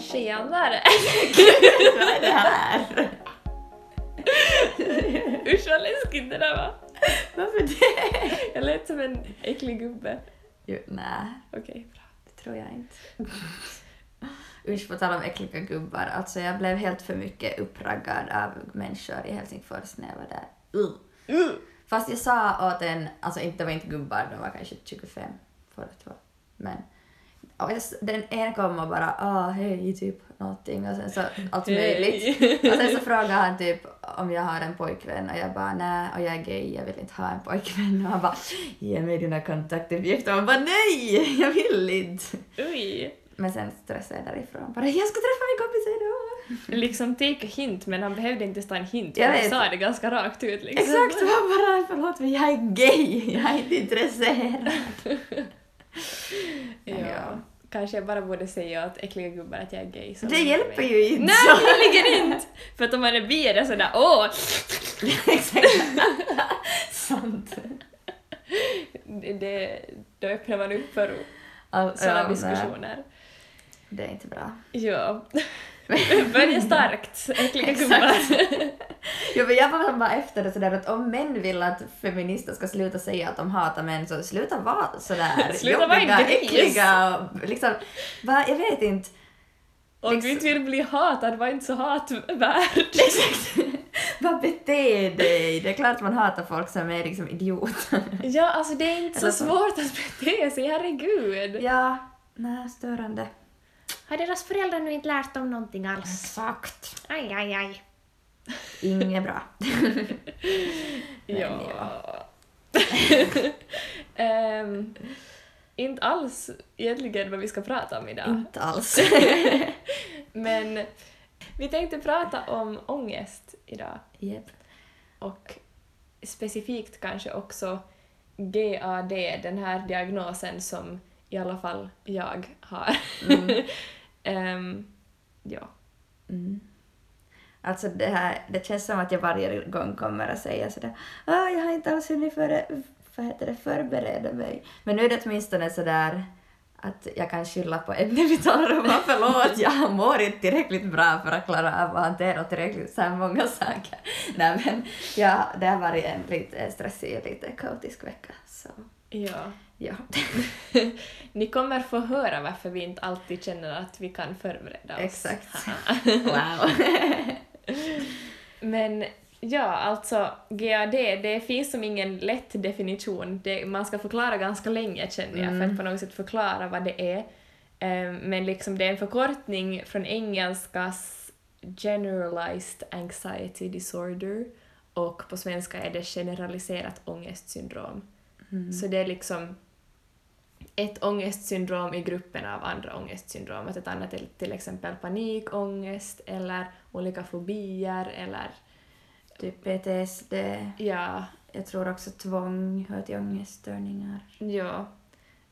Tjenare! Vad är det här? Usch vad läskigt det där var. Varför det? Jag lät som en äcklig gubbe. Jo, nej, Okej, bra. det tror jag inte. Usch, på tal om äckliga gubbar. Alltså jag blev helt för mycket uppraggad av människor i Helsingfors när jag var där. Uh. Fast jag sa åt en, alltså inte, det var inte gubbar, de var kanske 25, båda två. Men och den ena kom och bara ah hej typ någonting och sen så allt möjligt. Och sen så frågade han typ om jag har en pojkvän och jag bara nej och jag är gay, jag vill inte ha en pojkvän och han bara ge mig dina kontaktuppgifter och man bara nej, jag vill inte. Oj! Men sen stressade jag därifrån bara jag ska träffa min kompis idag. Liksom take a hint, men han behövde inte ta en hint. Jag Han sa det ganska rakt ut liksom. Exakt, han bara förlåt men jag är gay, jag är inte intresserad. Ja. Ja. Kanske jag bara borde säga åt äckliga gubbar att jag är gay. så Det de hjälper ju inte. Nej, verkligen inte! För att om man är bi är det sådär åh! Exakt. Sant. Det, det, då öppnar man upp för sådana ja, nej, diskussioner. Det är inte bra. Ja. Börja starkt, äckliga gubbar. Jo, men jag var bara efter det sådär att om män vill att feminister ska sluta säga att de hatar män så sluta vara sådär Sluta vara jobbiga, gris. äckliga och liksom, va, jag vet inte. Om du inte vill bli hatad, var inte så hatvärd. Exakt. Vad bete dig? Det är klart man hatar folk som är liksom idioter. Ja, alltså det är inte så så. svårt att bete sig, herregud. ja, nej, störande. Har deras föräldrar nu inte lärt dem någonting alls? Exakt. Aj, aj, aj. Inget bra. Ja. Ehm, inte alls egentligen vad vi ska prata om idag. Inte alls. Men vi tänkte prata om ångest idag. Japp. Och specifikt kanske också GAD, den här diagnosen som i alla fall jag har. Mm. Ehm, ja. Mm. Alltså det här, det känns som att jag varje gång kommer att säga sådär ah, jag har inte alls hunnit före, vad heter det, förbereda mig. Men nu är det åtminstone sådär att jag kan skylla på ämnet vi talar om. Förlåt, jag mår inte tillräckligt bra för att klara av att hantera tillräckligt så här många saker. Nej men ja, det har varit en lite stressig och lite kaotisk vecka. Så ja. Ja. Ni kommer få höra varför vi inte alltid känner att vi kan förbereda oss. Exakt. Wow. Men ja, alltså GAD, det finns som ingen lätt definition. Det, man ska förklara ganska länge känner jag för Mm. att på något sätt förklara vad det är. Ehm, men liksom det är en förkortning från engelskas generalized anxiety disorder och på svenska är det generaliserat ångestsyndrom. Mm. Så det är liksom ett ångestsyndrom i gruppen av andra ångestsyndrom. Att ett annat är till exempel panikångest eller olika fobier eller Typ PTSD. ja, Jag tror också tvång hör till ångeststörningar. ja.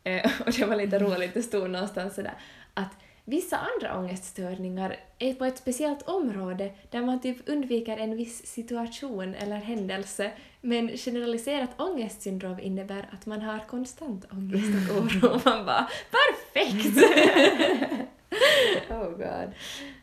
Eh, Och det var lite roligt, det stod någonstans sådär att vissa andra ångeststörningar är på ett speciellt område där man typ undviker en viss situation eller händelse men generaliserat ångestsyndrom innebär att man har konstant ångest och oro. Och man bara perfekt! Oh god.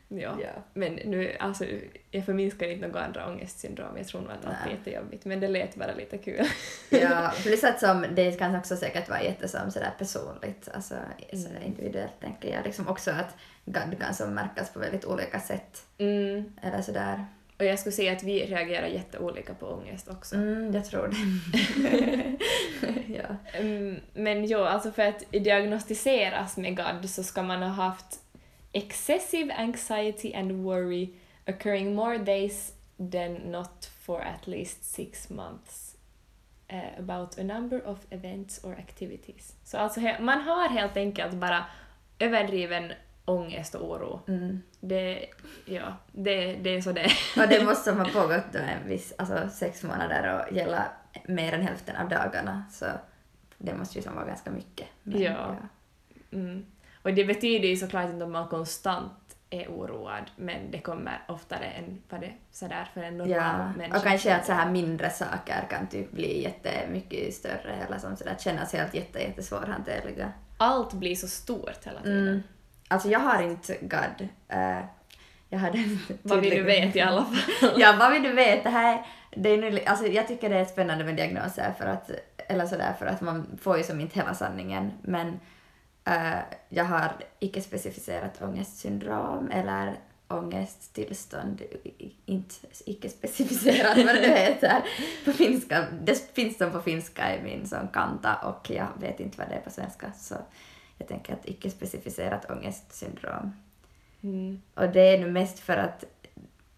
Ja. Ja. Men nu, alltså, jag förminskar inte några andra ångestsyndrom, jag tror nog att allt är jättejobbigt, men det lät bara lite kul. Ja, plus att som, det kan också säkert vara jättesom sådär personligt, alltså sådär Mm. individuellt tänker jag. Liksom också att GAD kan som märkas på väldigt olika sätt. Mm. Eller sådär. Och jag skulle säga att vi reagerar jätteolika på ångest också. Mm, jag tror det. ja. Mm, men jo, alltså för att diagnostiseras med GAD så ska man ha haft excessive anxiety and worry occurring more days than not for at least six months eh, about a number of events or activities. Så alltså man har helt enkelt bara överdriven ångest och oro. Mm. Det, ja, det, det är så det. Och det måste ha pågått då en viss, alltså sex månader och gälla mer än hälften av dagarna. Så det måste ju som vara ganska mycket. Men, Ja. Mm. Och det betyder ju såklart inte att man konstant är oroad, men det kommer oftare än vad det sådär för en normal Ja, människa. och kanske att så här mindre saker kan typ bli jättemycket större eller som sådär kännas helt jätte, jättesvårhanterliga. Allt blir så stort hela tiden. Mm. Alltså jag har inte GAD. Uh, jag hade Vad vill du veta i alla fall? ja, vad vill du veta? Det här, det är nu, alltså jag tycker det är spännande med diagnoser för att, eller sådär, för att man får ju som inte hela sanningen, men uh, jag har icke specificerat ångestsyndrom eller ångesttillstånd, inte icke specificerat vad det heter på finska. Det finns som på finska i min som kanta och jag vet inte vad det är på svenska så jag tänker att icke specificerat ångestsyndrom. Mm. Och det är nu mest för att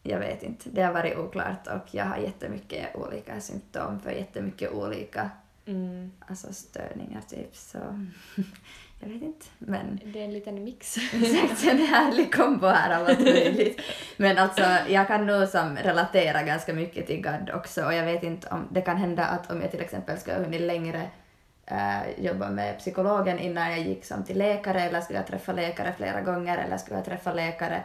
jag vet inte, det har varit oklart och jag har jättemycket olika symptom för jättemycket olika Mm. alltså störningar typ så jag vet inte men Det är en liten mix. Exakt, en härlig kombo här av allt möjligt. Men alltså, jag kan nog som relatera ganska mycket till GAD också och jag vet inte om det kan hända att om jag till exempel skulle ha hunnit längre eh, jobba med psykologen innan jag gick som till läkare eller skulle jag träffa läkare flera gånger eller skulle jag träffa läkare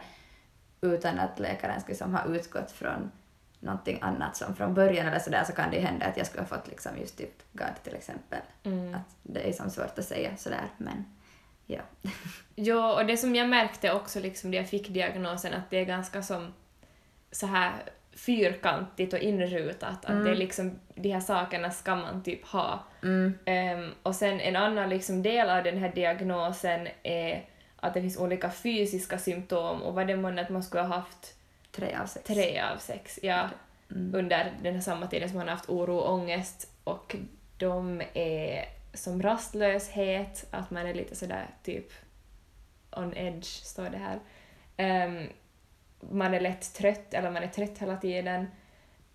utan att läkaren skulle som ha utgått från någonting annat som från början eller sådär så kan det ju hända att jag skulle ha fått liksom just typ GAD till exempel. Mm. Att det är som svårt att säga sådär men ja. Jo, och det som jag märkte också liksom när jag fick diagnosen att det är ganska som så här fyrkantigt och inrutat, att det är liksom de här sakerna ska man typ ha. Mm. Ehm, och sen en annan liksom del av den här diagnosen är att det finns olika fysiska symptom och vad det månne att man skulle ha haft Tre av sex. tre av sex ja, Mm. under den här samma tiden som man har haft oro och ångest och de är som rastlöshet, att man är lite sådär typ on edge, står det här. Ehm, man är lätt trött, eller man är trött hela tiden.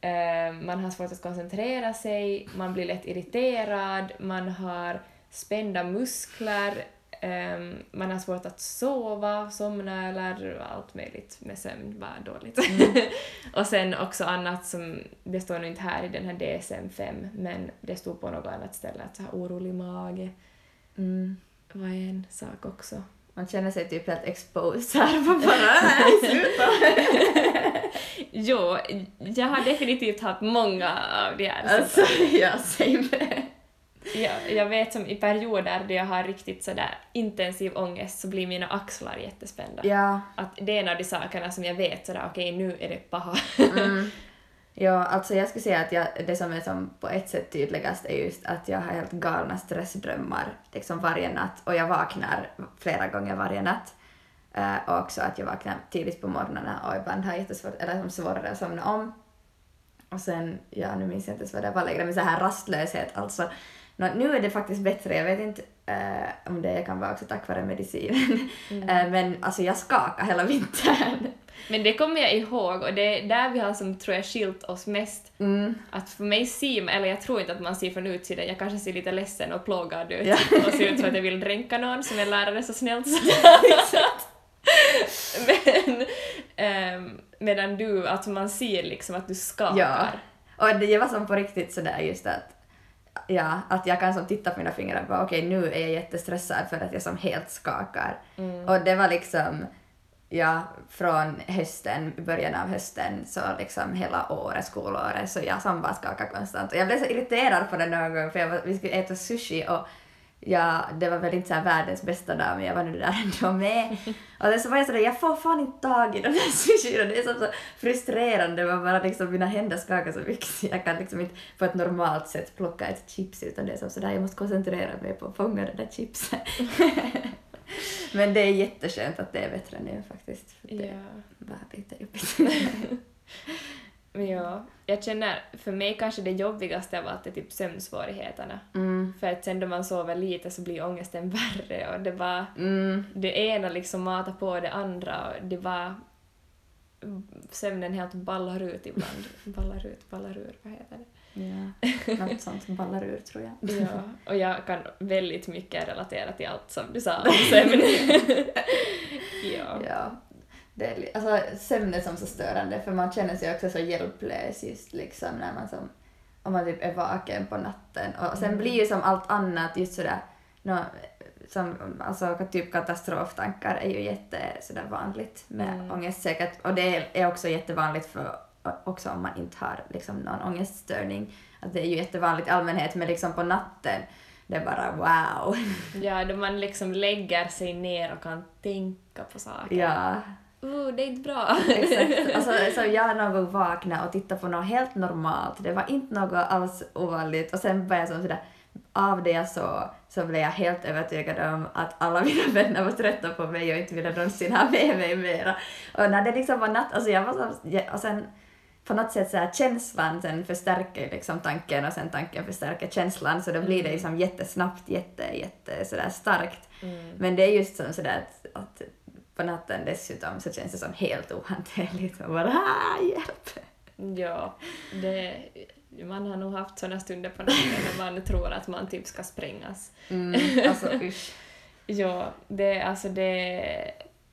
Ehm, man har svårt att koncentrera sig, man blir lätt irriterad, man har spända muskler, ehm, man har svårt att sova, somna eller allt möjligt med sömn, bara dåligt. och sen också annat som, det står nu inte här i den här DSM-5, men det stod på något annat ställe att så här orolig mage Mm. var en sak också. Man känner sig typ helt exposed här. Man bara "Nej, sluta. Jo, jag har definitivt haft många av de här. alltså, ja, same. Jag, jag vet som i perioder där jag har riktigt sådär intensiv ångest så blir mina axlar jättespända. Ja. Att det är en av de sakerna som jag vet sådär okej nu är det paha. Mm. Ja, alltså jag skulle säga att jag, det som är som på ett sätt tydligast är just att jag har helt galna stressdrömmar liksom varje natt och jag vaknar flera gånger varje natt. Eh, och också att jag vaknar tidigt på morgnarna och ibland har jättesvårt, eller som svårare att somna om. Och sen, ja nu minns jag inte ens vad det var längre, men så här rastlöshet alltså. Nå, nu är det faktiskt bättre, jag vet inte eh, om det kan vara också tack vare medicinen. Eh, men alltså jag skakar hela vintern. Men det kommer jag ihåg och det är där vi har som tror jag skilt oss mest. Mm. Att för mig ser eller jag tror inte att man ser från utsidan, jag kanske ser lite ledsen och plågad ut Ja. och ser ut som att jag vill dränka någon som en lärare så snällt sa. Men ehm, medan du, att man ser liksom att du skakar. Ja. Och det var som på riktigt sådär just att Ja, att jag kan som titta på mina fingrar och bara okej nu är jag jättestressad för att jag som helt skakar. Mm. Och det var liksom, ja, från hösten, början av hösten, så liksom hela året, skolåret, så jag som bara skakade konstant. Och jag blev så irriterad på det någon gång för jag var, vi skulle äta sushi och ja, det var väl inte så världens bästa dag men jag var nu där ändå med. Och sen så var jag sådär, jag får fan inte tag i den här sushin och det är så, så frustrerande, man bara liksom, mina händer skakar så mycket så jag kan liksom inte på ett normalt sätt plocka ett chips utan det är som sådär, jag måste koncentrera mig på att fånga det där chipset. men det är jätteskönt att det är bättre nu faktiskt. För det Ja. var lite jobbigt. Men ja, jag känner, för mig kanske det jobbigaste av allt är typ sömnsvårigheterna. Mm. För att sen då man sover lite så blir ångesten värre och det bara, Mm. det ena liksom matar på det andra och det bara sömnen helt ballar ut ibland. ballar ut, ballar ur, vad heter det? Ja, något sånt som ballar ur tror jag. Ja, och jag kan väldigt mycket relatera till allt som du sa om sömn. ja. Ja. Det är, alltså, sömn är som så störande för man känner sig också så hjälplös just liksom när man som, om man typ är vaken på natten. Och sen blir ju som allt annat just sådär, nå, som, alltså typ katastroftankar är ju jätte sådär vanligt med Mm. ångest säkert. Och det är också jättevanligt för också om man inte har liksom någon ångeststörning. Att det är ju jättevanligt i allmänhet men liksom på natten Det är bara wow. Ja, då man liksom lägger sig ner och kan tänka på saker. Ja, Uh, det är inte bra. exakt. Alltså, så jag någon gång vaknade och tittade på något helt normalt. Det var inte något alls ovanligt och sen var jag som sådär av det jag såg så blev jag helt övertygad om att alla mina vänner var trötta på mig och inte ville någonsin ha med mig mera. Och när det liksom var natt, alltså jag var så, och sen på något sätt så här känslan sen förstärker liksom tanken och sen tanken förstärker känslan så då blir det liksom jättesnabbt, jätte, jätte sådär starkt. Men det är just som sådär att, att på natten dessutom så känns det som helt ohanterligt och bara ah, hjälp. Ja, det, man har nog haft såna stunder på natten när man tror att man typ ska sprängas. Mm, alltså usch. Ja, det, alltså det är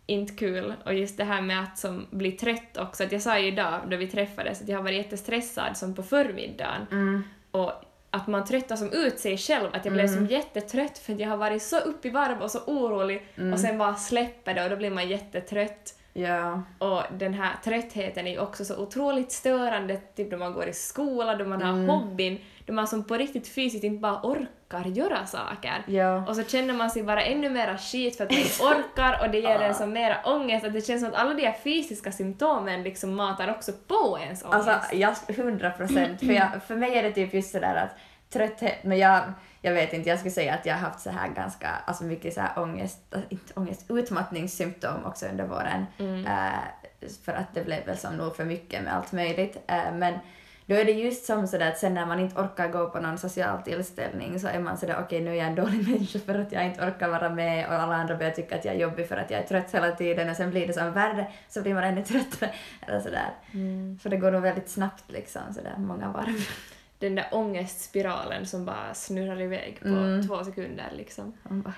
inte kul. Och just det här med att som bli trött också. Att jag sa ju idag då vi träffades att jag har varit jättestressad som på förmiddagen. Mm. Och att man tröttar som ut sig själv. Att jag blev som jättetrött för att jag har varit så upp i varv och så orolig och sen bara släpper det och då blir man jättetrött. Ja. Och den här tröttheten är ju också så otroligt störande, typ då man går i skola, då man har hobbyn, då man som på riktigt fysiskt inte bara orkar göra saker. Ja. Och så känner man sig bara ännu mera skit för att man inte orkar och det ger en som mera ångest. Att det känns som att alla de här fysiska symptomen liksom matar också på ens ångest. Alltså, jag, 100 procent. För, jag, för mig är det typ just sådär att trötthet, men jag, jag vet inte, jag skulle säga att jag har haft så här ganska, alltså mycket så här ångest, inte ångest, utmattningssymptom också under våren. Eh, för att det blev väl som nog för mycket med allt möjligt. Eh, men då är det just som sådär att sen när man inte orkar gå på någon social tillställning så är man sådär okej nu är jag en dålig människa för att jag inte orkar vara med och alla andra börjar tycka att jag är jobbig för att jag är trött hela tiden och sen blir det som värre så blir man ännu tröttare. Eller sådär. Så det går nog väldigt snabbt liksom sådär många varv. Den där ångestspiralen som bara snurrar iväg på Mm. två sekunder liksom. Man bara,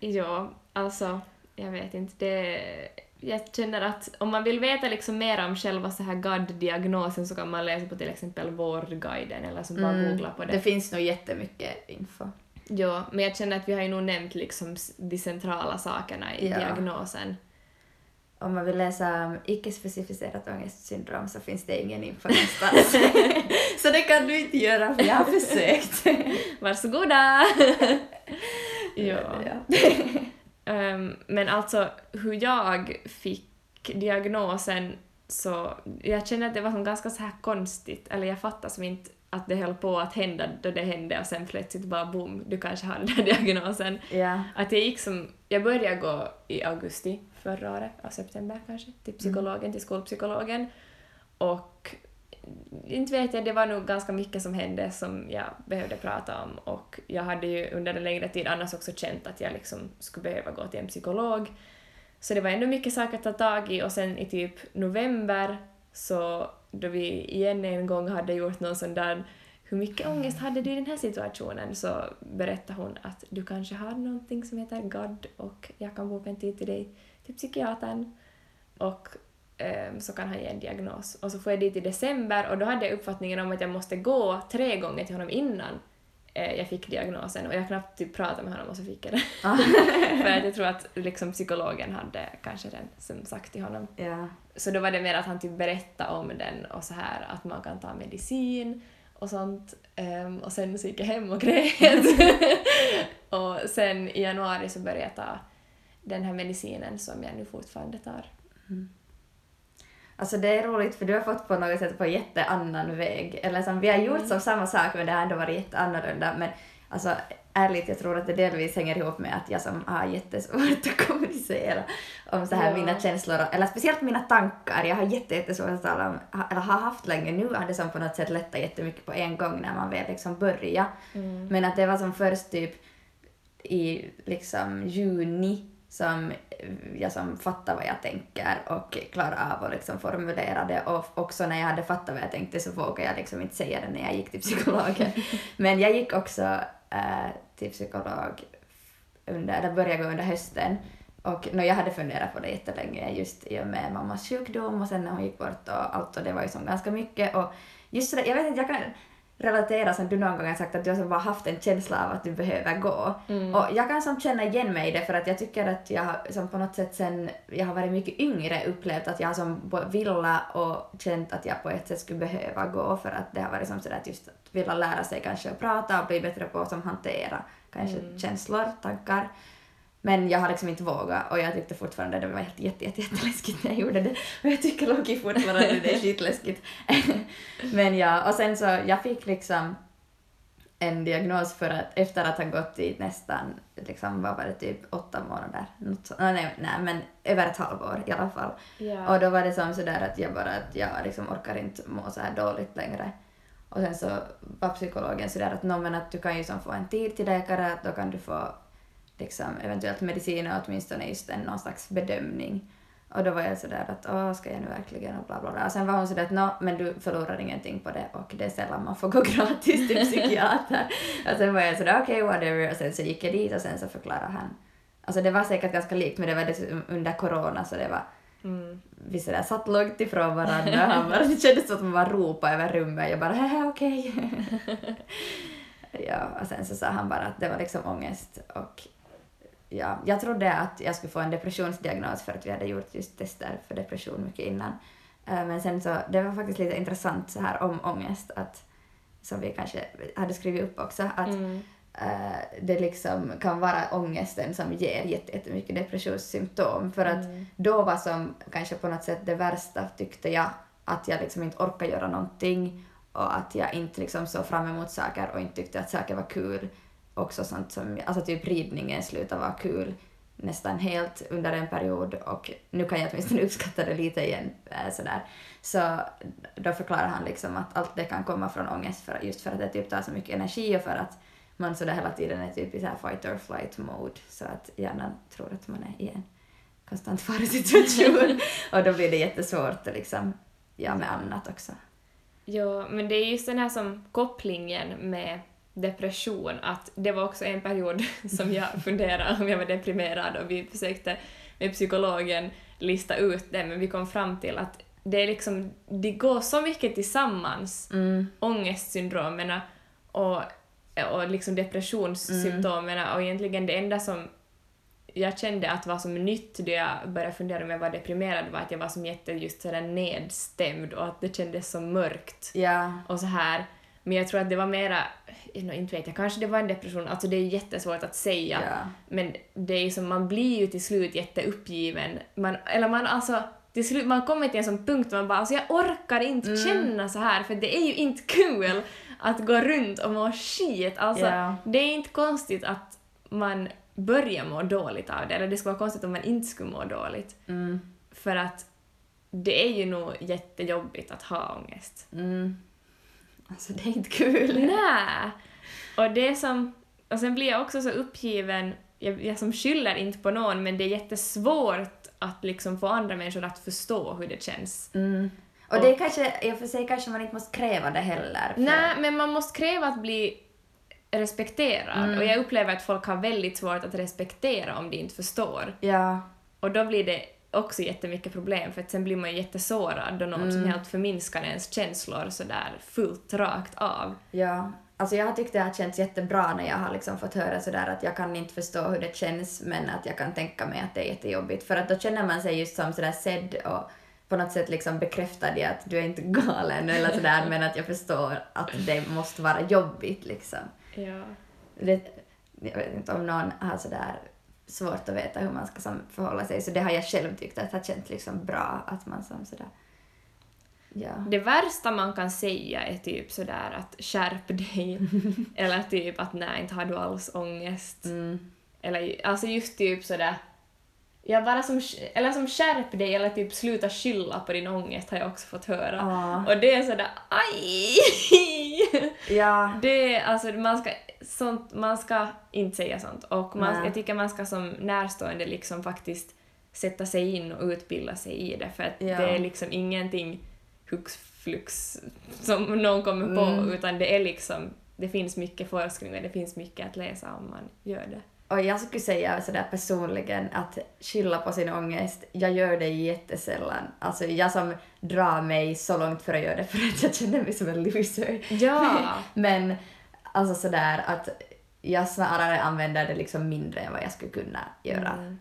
Ja, alltså, jag vet inte. Det, jag känner att om man vill veta liksom mer om själva så här GAD-diagnosen så kan man läsa på till exempel Vårdguiden eller så bara Mm. googla på det. Det finns nog jättemycket info. Ja, men jag känner att vi har ju nog nämnt liksom de centrala sakerna i Ja. diagnosen. Om man vill läsa om icke-specificerat ångestsyndrom så finns det ingen info någonstans. så det kan du inte göra för jag har försökt. Varsågoda! ja. ja. Ehm, men alltså hur jag fick diagnosen så jag känner att det var som ganska så här konstigt, eller jag fattar som inte att det höll på att hända då det hände och sen plötsligt bara boom, du kanske har den här diagnosen. ja. Att jag gick som, jag började gå i augusti förra året, av september kanske, till psykologen, till skolpsykologen. Och inte vet jag, det var nog ganska mycket som hände som jag behövde prata om och jag hade ju under en längre tid annars också känt att jag liksom skulle behöva gå till en psykolog. Så det var ändå mycket saker att ta tag i och sen i typ november så då vi igen en gång hade gjort någon sån där hur mycket ångest hade du i den här situationen? Så berättade hon att du kanske har någonting som heter GAD och jag kan boka en tid till dig till psykiatern och så kan han ge en diagnos. Och så får jag dit i december och då hade jag uppfattningen om att jag måste gå tre gånger till honom innan eh, jag fick diagnosen och jag knappt typ pratade med honom och så fick jag det. För att jag tror att liksom psykologen hade kanske den som sagt till honom. ja. Så då var det mer att han typ berättade om den och så här att man kan ta medicin och sånt. Ehm, och sen så gick jag hem och grät. och sen i januari så började jag ta den här medicinen som jag nu fortfarande tar. Alltså det är roligt för du har fått på något sätt på jätteannan väg. Eller som vi har gjort som samma sak men det har ändå varit jätteannorlunda. Men alltså ärligt, jag tror att det delvis hänger ihop med att jag som har jättesvårt att kommunicera om så här Ja. mina känslor, eller speciellt mina tankar. Jag har jätte, jättesvårt att tala om, eller har haft länge nu, har det som på något sätt lättat jättemycket på en gång när man väl liksom börjar. Men att det var som först typ i liksom juni som jag som fattar vad jag tänker och klarar av att liksom formulera det. Och också när jag hade fattat vad jag tänkte så vågade jag liksom inte säga det när jag gick till psykologen. Men jag gick också äh, till psykolog under, eller började gå under hösten. Och no, jag hade funderat på det jättelänge just i och med mammas sjukdom och sen när hon gick bort och allt och det var ju som ganska mycket. Och just så där, jag vet inte, jag kan relatera som du någon gång har sagt att du har bara haft en känsla av att du behöver gå. Mm. Och jag kan som känna igen mig i det för att jag tycker att jag som på något sätt sen jag har varit mycket yngre upplevt att jag som vilja och känt att jag på ett sätt skulle behöva gå för att det har varit som sådär att just att vilja lära sig kanske att prata och bli bättre på att som hantera kanske Mm. känslor, tankar. Men jag har liksom inte vågat och jag tyckte fortfarande det var helt jätte, jätte, jätteläskigt när jag gjorde det. Och jag tycker Loki fortfarande det är skitläskigt. Men ja, och sen så jag fick liksom en diagnos för att efter att ha gått i nästan, liksom vad var det, typ åtta månader? Något så, nej, nej, men över ett halvår i alla fall. Ja. Och då var det som sådär att jag bara, att jag liksom orkar inte må så här dåligt längre. Och sen så var psykologen sådär att, men att du kan ju som få en tid till läkare, att då kan du få liksom eventuellt medicin och åtminstone just en någon slags bedömning. Och då var jag sådär att åh, ska jag nu verkligen och bla bla bla. Och sen var hon sådär att nå, men du förlorar ingenting på det och det är sällan man får gå gratis till psykiater. och sen var jag sådär okej, okay, whatever. Och sen så gick jag dit och sen så förklarade han. Alltså det var säkert ganska likt men det var under corona så det var Mm. vi sådär satt långt ifrån varandra. Han bara, det kändes som att man bara ropade över rummet. Jag bara, hehe, okej. ja, och sen så sa han bara att det var liksom ångest och ja, jag trodde att jag skulle få en depressionsdiagnos för att vi hade gjort just tester för depression mycket innan. Eh, Men sen så, det var faktiskt lite intressant så här om ångest att, som vi kanske hade skrivit upp också, att Mm. eh, det liksom kan vara ångesten som ger jätte- jättemycket depressionssymptom. För att Mm. då var som kanske på något sätt det värsta tyckte jag att jag liksom inte orkade göra någonting och att jag inte liksom såg fram emot saker och inte tyckte att saker var kul. Också sånt som, alltså typ ridningen slutade vara kul nästan helt under en period och nu kan jag åtminstone uppskatta det lite igen. eh, Sådär. Så då förklarar han liksom att allt det kan komma från ångest för, just för att det typ tar så mycket energi och för att man sådär hela tiden är typ i så här fight or flight mode så att hjärnan tror att man är i en konstant faresituation och då blir det jättesvårt liksom, ja med annat också. Ja, men det är just den här som kopplingen med depression, att det var också en period som jag funderade om jag var deprimerad och vi försökte med psykologen lista ut det, men vi kom fram till att det är liksom, det går så mycket tillsammans, Mm. ångestsyndromen och, och liksom depressionssymptomen och egentligen det enda som jag kände att var som nytt då jag började fundera om jag var deprimerad var att jag var som jätte just sådär nedstämd och att det kändes så mörkt Ja, och så här. Men jag tror att det var mera, no, inte vet jag, kanske det var en depression, alltså det är jättesvårt att säga. ja. Men det är som, man blir ju till slut jätteuppgiven. Man, eller man alltså, till slut, man kommer till en sån punkt där man bara alltså jag orkar inte Mm. känna så här för det är ju inte kul att gå runt och må skit. Alltså, Ja. det är inte konstigt att man börjar må dåligt av det, eller det skulle vara konstigt om man inte skulle må dåligt. Mm. För att det är ju nog jättejobbigt att ha ångest. Mm. Alltså det är inte kul. Nej! Och det som... Och sen blir jag också så uppgiven, jag, jag som skyller inte på någon, men det är jättesvårt att liksom få andra människor att förstå hur det känns. Mm. Och det är kanske, i och för sig kanske man inte måste kräva det heller. för- Nej, men man måste kräva att bli respekterad. Mm. Och jag upplever att folk har väldigt svårt att respektera om de inte förstår. Ja. Och då blir det också jättemycket problem, för att sen blir man ju jättesårad då någon som Mm. helt förminskar ens känslor sådär fullt rakt av. Ja, alltså jag har tyckt det har känts jättebra när jag har liksom fått höra sådär att jag kan inte förstå hur det känns men att jag kan tänka mig att det är jättejobbigt för att då känner man sig just som sådär sedd och på något sätt liksom bekräftad i att du är inte galen eller sådär men att jag förstår att det måste vara jobbigt liksom. Ja. Det, jag vet inte om någon har sådär svårt att veta hur man ska som förhålla sig så det har jag själv tyckt att har känts liksom bra att man som sådär ja. Det värsta man kan säga är typ sådär att skärp dig, eller typ att nej, inte har du alls ångest. Mm. Eller alltså just typ sådär, ja bara som, eller som skärp dig eller typ sluta skylla på din ångest har jag också fått höra. Ja. Och det är sådär aj! Ja. Det alltså man ska, sånt, man ska inte säga sånt och man, Nej. jag tycker man ska som närstående liksom faktiskt sätta sig in och utbilda sig i det för att Ja. det är liksom ingenting hux flux som någon kommer på Mm. utan det är liksom det finns mycket forskning och det finns mycket att läsa om man gör det. Och jag skulle säga sådär personligen att skylla på sin ångest, jag gör det jättesällan. Alltså jag som drar mig så långt för att göra det för att jag känner mig som en loser. Ja. Men alltså sådär att jag snarare använder det liksom mindre än vad jag skulle kunna göra. Mm.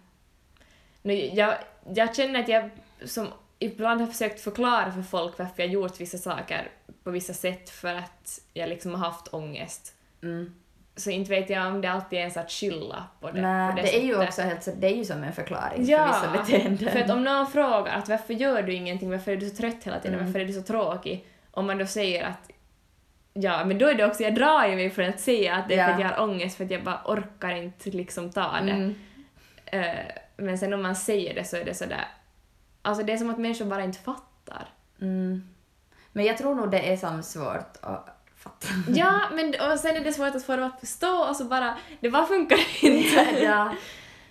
Nu, jag, jag känner att jag som ibland har försökt förklara för folk varför jag gjort vissa saker på vissa sätt för att jag liksom har haft ångest. Mm. Så inte vet jag om det alltid är ens att skylla på det. Nej, på det, är ju sättet. också helt så, det är ju som en förklaring Ja, för vissa beteenden. för att om någon frågar att varför gör du ingenting, varför är du så trött hela tiden, Mm. varför är du så tråkig? Om man då säger att ja, men då är det också, jag drar ju mig för att säga att det är Ja. för att jag har ångest för att jag bara orkar inte liksom ta det. Mm. Eh, men sen om man säger det så är det sådär, alltså det är som att människor bara inte fattar. Mm. Men jag tror nog det är som svårt att fatta. Ja, men och sen är det svårt att få dem att förstå och så bara, det bara funkar inte. ja.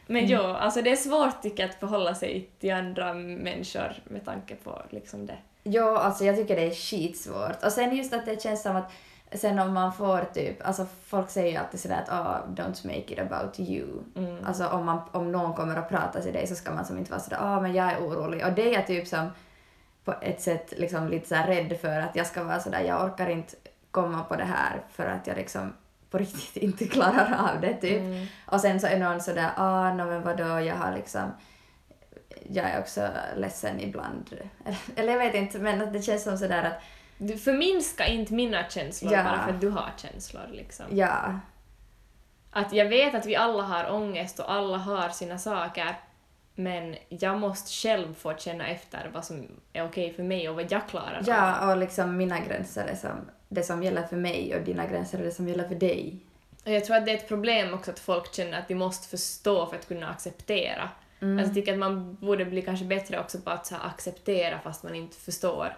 Men jo, alltså det är svårt tycker jag att förhålla sig till andra människor med tanke på liksom det. Jo, alltså jag tycker det är skitsvårt. Och sen just att det känns som att sen om man får typ, alltså folk säger ju alltid sådär att oh, don't make it about you. Mm. Alltså om, man, om någon kommer att prata till dig så ska man som inte vara sådär ah men jag är orolig. Och det är jag typ som på ett sätt liksom lite så rädd för att jag ska vara sådär jag orkar inte komma på det här för att jag liksom på riktigt inte klarar av det typ. Mm. Och sen så är någon sådär ah no, men vadå jag har liksom jag är också ledsen ibland. Eller jag vet inte men att det känns som sådär att Du förminska inte mina känslor Ja. bara för att du har känslor liksom. ja, Att jag vet att vi alla har ångest och alla har sina saker men jag måste själv få känna efter vad som är okej för mig och vad jag klarar av. ja och liksom mina gränser är som det som gäller för mig och dina gränser är det som gäller för dig. Och jag tror att det är ett problem också att folk känner att de måste förstå för att kunna acceptera. Mm. Alltså, jag tycker att man borde bli kanske bättre också på att så acceptera fast man inte förstår.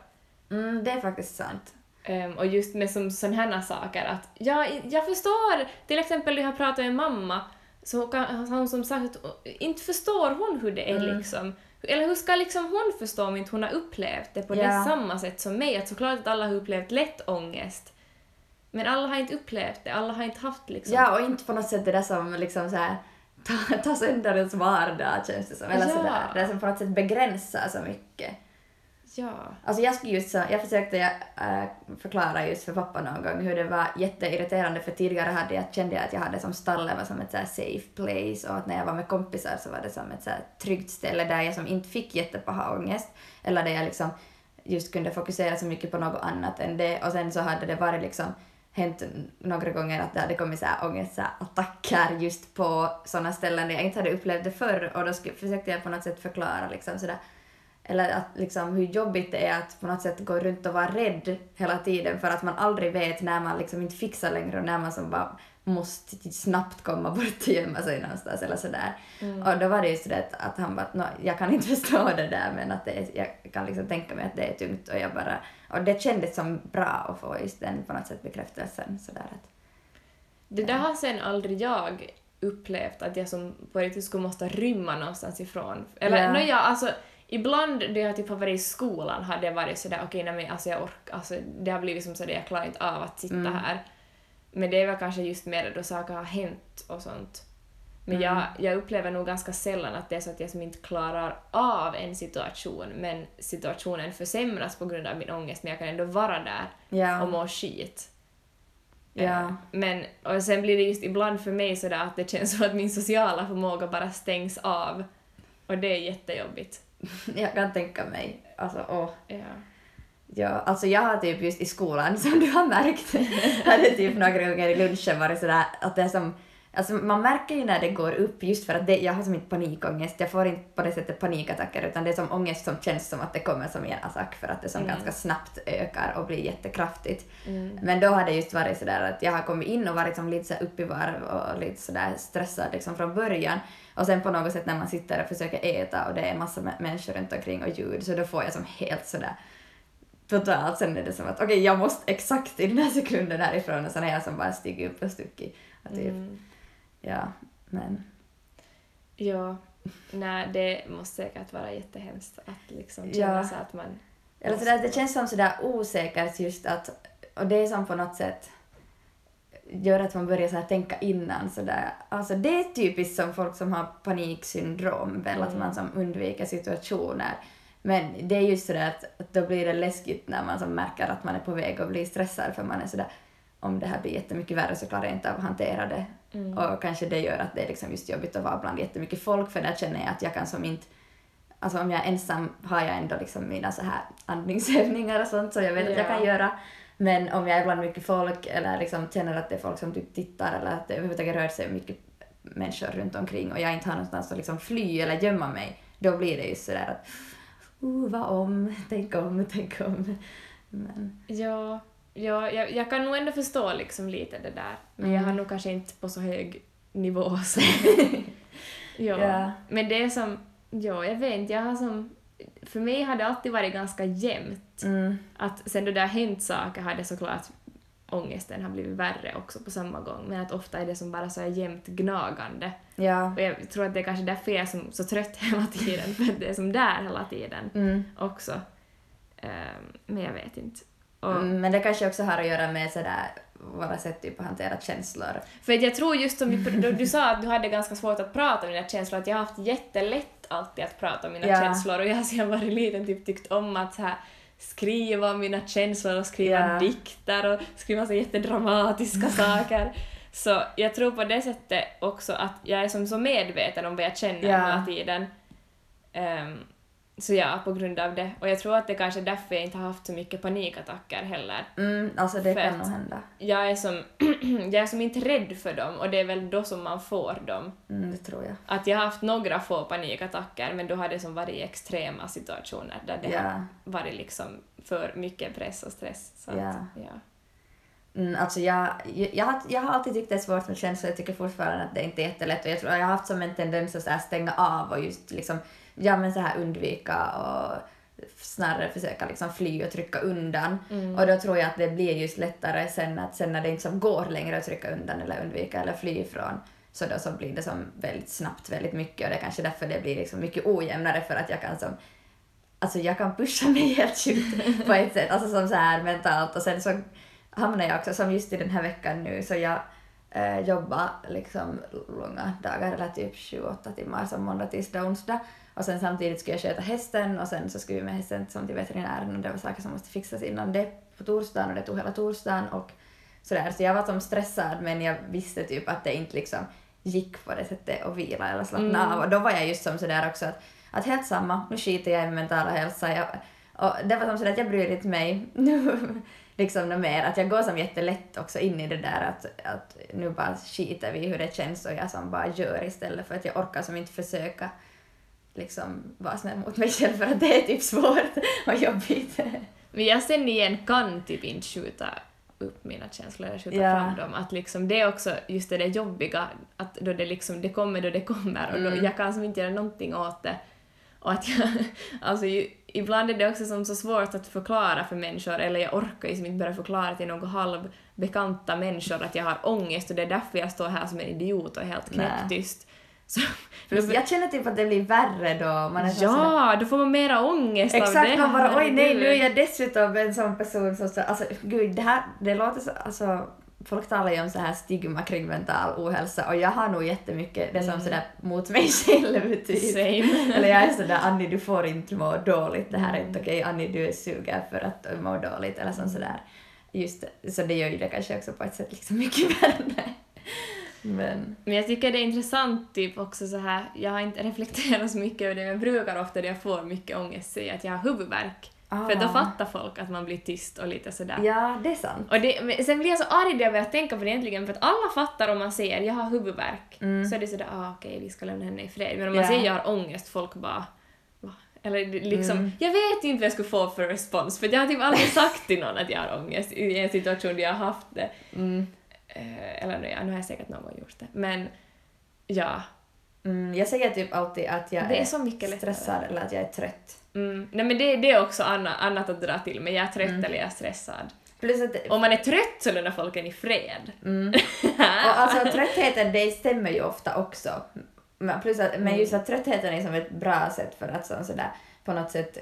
Mm, det är faktiskt sant. Ehm, och just med som sådana här saker att ja, jag förstår, till exempel jag har pratat med mamma så kan, hon som sagt inte förstår hon hur det är Mm. liksom. Eller hur ska liksom hon förstå om inte hon har upplevt det på Ja. det samma sätt som mig? Att såklart att alla har upplevt lätt ångest. Men alla har inte upplevt det, alla har inte haft liksom... Ja, och inte på något sätt det där som liksom så här ta, ta sönder ens vardag känns det som. Eller Ja. sådär. Det som på något sätt begränsar så mycket ja. Alltså jag skulle just så, jag försökte äh, förklara just för pappa någon gång hur det var jätteirriterande för tidigare hade jag, kände jag att jag hade som stallet var som ett så här safe place och att när jag var med kompisar så var det som ett så här tryggt ställe där jag som inte fick jättepaha ångest eller där jag liksom just kunde fokusera så mycket på något annat än det och sen så hade det varit liksom hänt några gånger att det hade kommit så här ångestattacker just på sådana ställen där jag inte hade upplevt det förr och då skulle, försökte jag på något sätt förklara liksom sådär eller att liksom hur jobbigt det är att på något sätt gå runt och vara rädd hela tiden för att man aldrig vet när man liksom inte fixar längre och när man som bara måste snabbt komma bort och gömma sig någonstans eller sådär. Mm. Och då var det just det att, han bara "Nå, jag kan inte förstå det där men att det är, jag kan liksom tänka mig att det är tungt och jag bara och det kändes som bra att få just den på något sätt bekräftelsen sådär att Det där har sen aldrig jag upplevt att jag som på riktigt skulle måste rymma någonstans ifrån. Eller Ja. no, ja, alltså ibland då jag typ har varit i skolan har det varit sådär okej nej men alltså jag orkar, alltså det har blivit som sådär jag klarar inte av att sitta Mm. här. Men det är väl kanske just mer då saker har hänt och sånt. Men Mm. jag, jag upplever nog ganska sällan att det är så att jag som inte klarar av en situation men situationen försämras på grund av min ångest men jag kan ändå vara där ja, och må skit. Eh, Men, och sen blir det just ibland för mig sådär att det känns som att min sociala förmåga bara stängs av. Och det är jättejobbigt. jag kan tänka mig alltså åh Ja. Ja, alltså jag har typ just i skolan, som du har märkt, hade typ några gånger i lunchen varit sådär att det är som, alltså man märker ju när det går upp just för att det, jag har som inte panikångest, jag får inte på det sättet panikattacker utan det är som ångest som känns som att det kommer som en attack för att det som Mm. ganska snabbt ökar och blir jättekraftigt. Mm. Men då har det just varit sådär att jag har kommit in och varit som lite så upp i varv och lite sådär stressad liksom från början. Och sen på något sätt när man sitter och försöker äta och det är massa mä- människor runt omkring och ljud så då får jag som helt sådär totalt sen är det som att okej jag måste exakt i den här sekunden härifrån och sen är jag som bara stigit upp och stuckit. Och typ, Mm. ja, men Ja. Nej, det måste säkert vara jättehemskt att liksom Ja. känna så att man... Eller sådär, det känns som sådär osäkert just att, och det är som på något sätt, gör att man börjar så här tänka innan. Så där. Alltså det är typiskt som folk som har paniksyndrom, väl, att man som undviker situationer. Men det är just sådär att, att då blir det läskigt när man som märker att man är på väg att bli stressad för man är sådär om det här blir jättemycket värre så klarar jag inte av att hantera det. Och kanske det gör att det är liksom just jobbigt att vara bland jättemycket folk för där känner jag att jag kan som inte Alltså om jag är ensam har jag ändå liksom mina så här andningsövningar och sånt som jag vet att jag Ja. kan göra. Men om jag är bland mycket folk eller liksom känner att det är folk som typ tittar eller att det överhuvudtaget rör sig mycket människor runt omkring och jag inte har någonstans att liksom fly eller gömma mig, då blir det ju sådär att uh, vad om, tänk om, tänk om. Men, Ja, ja jag, jag kan nog ändå förstå liksom lite det där. Men Mm. jag har nog kanske inte på så hög nivå som... ja. Ja. Men det är som... Ja, jag vet inte, jag har som... För mig har det alltid varit ganska jämnt. mm, Att sen då det har hänt saker har det såklart ångesten har blivit värre också på samma gång. Men att ofta är det som bara så här jämnt gnagande. ja. Och jag tror att det är kanske därför jag är som, så trött hela tiden, för att det är som där hela tiden Mm. också. Ehm, men jag vet inte. Och, Mm, men det kanske också har att göra med sådär våra sätt typ att hantera känslor. För att jag tror just som vi, du, du sa att du hade ganska svårt att prata om dina känslor, att jag har haft jättelätt alltid att prata om mina Ja. känslor och jag har sedan varit liten typ tyckt om att så här, skriva om mina känslor och skriva Ja. dikter och skriva så jättedramatiska saker. Så jag tror på det sättet också att jag är som så medveten om vad jag känner Ja. hela tiden. Ehm, så ja, på grund av det. Och jag tror att det kanske är därför jag inte har haft så mycket panikattacker heller. Mm, alltså det För kan nog hända. Jag är som, jag är som inte rädd för dem och det är väl då som man får dem. Mm, det tror jag. Att jag har haft några få panikattacker men då har det som varit i extrema situationer där det har Ja. varit liksom för mycket press och stress. Så Ja. Att, ja. Mm, alltså jag, jag, jag, har, jag har alltid tyckt det är svårt med känslor, jag tycker fortfarande att det inte är jättelätt och jag tror jag har haft som en tendens att stänga av och just liksom, ja men så här undvika och snarare försöka liksom fly och trycka undan. Och då tror jag att det blir just lättare sen att sen när det inte som går längre att trycka undan eller undvika eller fly ifrån så då så blir det som väldigt snabbt väldigt mycket och det är kanske därför det blir liksom mycket ojämnare för att jag kan som Alltså jag kan pusha mig helt sjukt på ett sätt, alltså som så här mentalt och sen så hamnar jag också, som just i den här veckan nu, så jag eh, jobbar liksom långa dagar, eller typ 7-8 timmar som måndag, tisdag, onsdag. Och sen samtidigt ska jag sköta hästen och sen så skulle vi med hästen som till veterinären och det var saker som måste fixas innan det på torsdagen och det tog hela torsdagen och sådär. Så jag var som stressad men jag visste typ att det inte liksom gick på det sättet att vila eller slappna av. Och då var jag just som sådär också att, att helt samma, nu skiter jag i min mentala hälsa. Jag, och det var som sådär att jag bryr inte mig nu liksom något mer. Att jag går som jättelätt också in i det där att, att nu bara skiter vi i hur det känns och jag som bara gör istället för att jag orkar som inte försöka liksom vara snäll mot mig själv för att det är typ svårt och jobbigt. Men jag sen igen kan typ inte skjuta upp mina känslor eller skjuta Ja. fram dem. Att liksom det är också just det där jobbiga, att då det liksom, det kommer då det kommer och då, Mm. jag kan som inte göra någonting åt det. Och att jag, alltså ju, ibland är det också som så svårt att förklara för människor, eller jag orkar ju som inte börja förklara till några halvbekanta människor att jag har ångest och det är därför jag står här som en idiot och är helt knäpptyst. Så, jag känner typ att det blir värre då. Man är så sådär- ja, då får man mera ångest av det. Exakt, man bara oj nej nu är herregud." jag dessutom en sån person som så, alltså gud det här, det låter så, alltså folk talar ju om så här stigma kring mental ohälsa och jag har nog jättemycket det som sådär mot mig själv typ. Same. Eller jag är sådär Annie du får inte må dåligt, det här är inte okej, Annie du är sugen för att må dåligt eller som sådär. Just det, så det gör ju det kanske också på ett sätt liksom mycket värre. Men Men jag tycker det är intressant typ också så här, jag har inte reflekterat så mycket över det, men jag brukar ofta när jag får mycket ångest säga att jag har huvudvärk. För då Ah. fattar folk att man blir tyst och lite sådär. ja, det är sant. Och det, men sen blir jag så arg när jag börjar tänka på det egentligen, för att alla fattar om man säger jag har huvudvärk, så är det sådär ah, okej vi ska lämna henne i fred. Men om man Mm. Ja. säger jag har ångest, folk bara Va? Eller liksom, Mm. jag vet inte vad jag skulle få för respons, för jag har typ aldrig sagt till någon att jag har ångest i en situation där jag har haft det. Mm. Eh, eller nu, ja, nu har jag säkert någon gång gjort det. Men ja, Mm, jag säger typ alltid att jag Det är så mycket lättare. stressad eller att jag är trött. Mm. Nej men det, det är också anna, annat att dra till med. Jag är trött Mm. eller jag är stressad. Plus att Om man är trött så lämnar folk en i fred. Mm. Och alltså tröttheten, det stämmer ju ofta också. Men, plus att, men just att tröttheten är som ett bra sätt för att så, sådär, på något sätt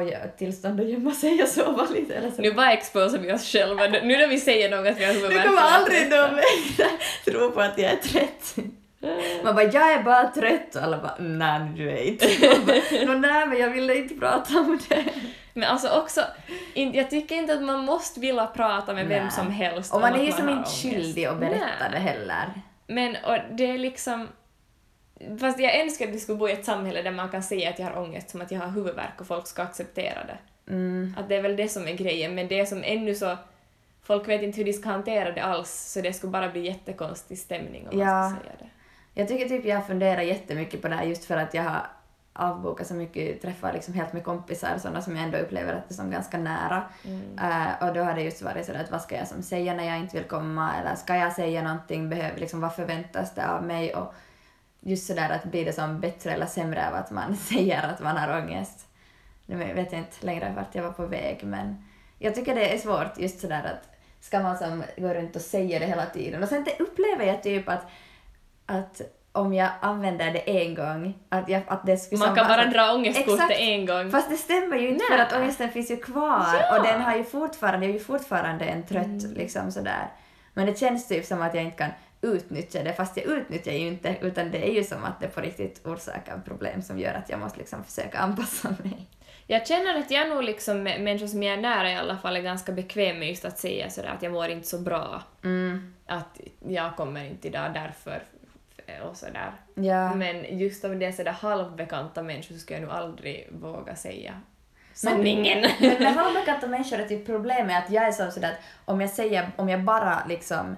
få tillstånd att gömma sig och sova lite eller så. Nu bara exposar vi oss själva. Nu när vi säger något vi har Nu huvudvärk. kommer aldrig någon tro på att jag är trött. Man bara, jag är bara trött och alla bara, nej du är inte. Bara, "Nå, nej men jag ville inte prata om det. Men alltså också, in, jag tycker inte att man måste vilja prata med vem Nej. som helst Och man är ju som inte skyldig att berätta Nej. det heller. Men och det är liksom... Fast jag önskar att vi skulle bo i ett samhälle där man kan säga att jag har ångest som att jag har huvudvärk och folk ska acceptera det. Mm. Att det är väl det som är grejen, men det är som ännu så... Folk vet inte hur de ska hantera det alls, så det skulle bara bli jättekonstig stämning om Ja. man ska säga det. Jag tycker typ jag funderar jättemycket på det här just för att jag har avbokat så mycket träffar liksom helt med kompisar, sådana som jag ändå upplever att det är som ganska nära. Mm. Eh, och då har det just varit sådär att vad ska jag som säga när jag inte vill komma eller ska jag säga någonting, behöver, liksom, vad förväntas det av mig och just sådär att blir det som bättre eller sämre av att man säger att man har ångest. Nu vet jag inte längre vart jag var på väg men jag tycker det är svårt just sådär att ska man som gå runt och säga det hela tiden och sen upplever jag typ att, att om jag använder det en gång, att, jag, att det skulle Man kan bara dra ångestkortet en gång. Fast det stämmer ju inte Nej. för att ångesten finns ju kvar Ja. och den har ju fortfarande, jag är ju fortfarande en trött Mm. liksom sådär. Men det känns typ som att jag inte kan utnyttja det fast jag utnyttjar ju inte utan det är ju som att det på riktigt orsakar problem som gör att jag måste liksom försöka anpassa mig. Jag känner att jag nog liksom människor som jag är nära i alla fall är ganska bekväm med just att säga sådär att jag mår inte så bra. Mm. Att jag kommer inte idag därför och sådär. Ja. Men just om det är sådär halvbekanta människor så skulle jag nog aldrig våga säga sanningen. Men med halvbekanta människor är typ problemet att jag är som sådär att om jag säger, om jag bara liksom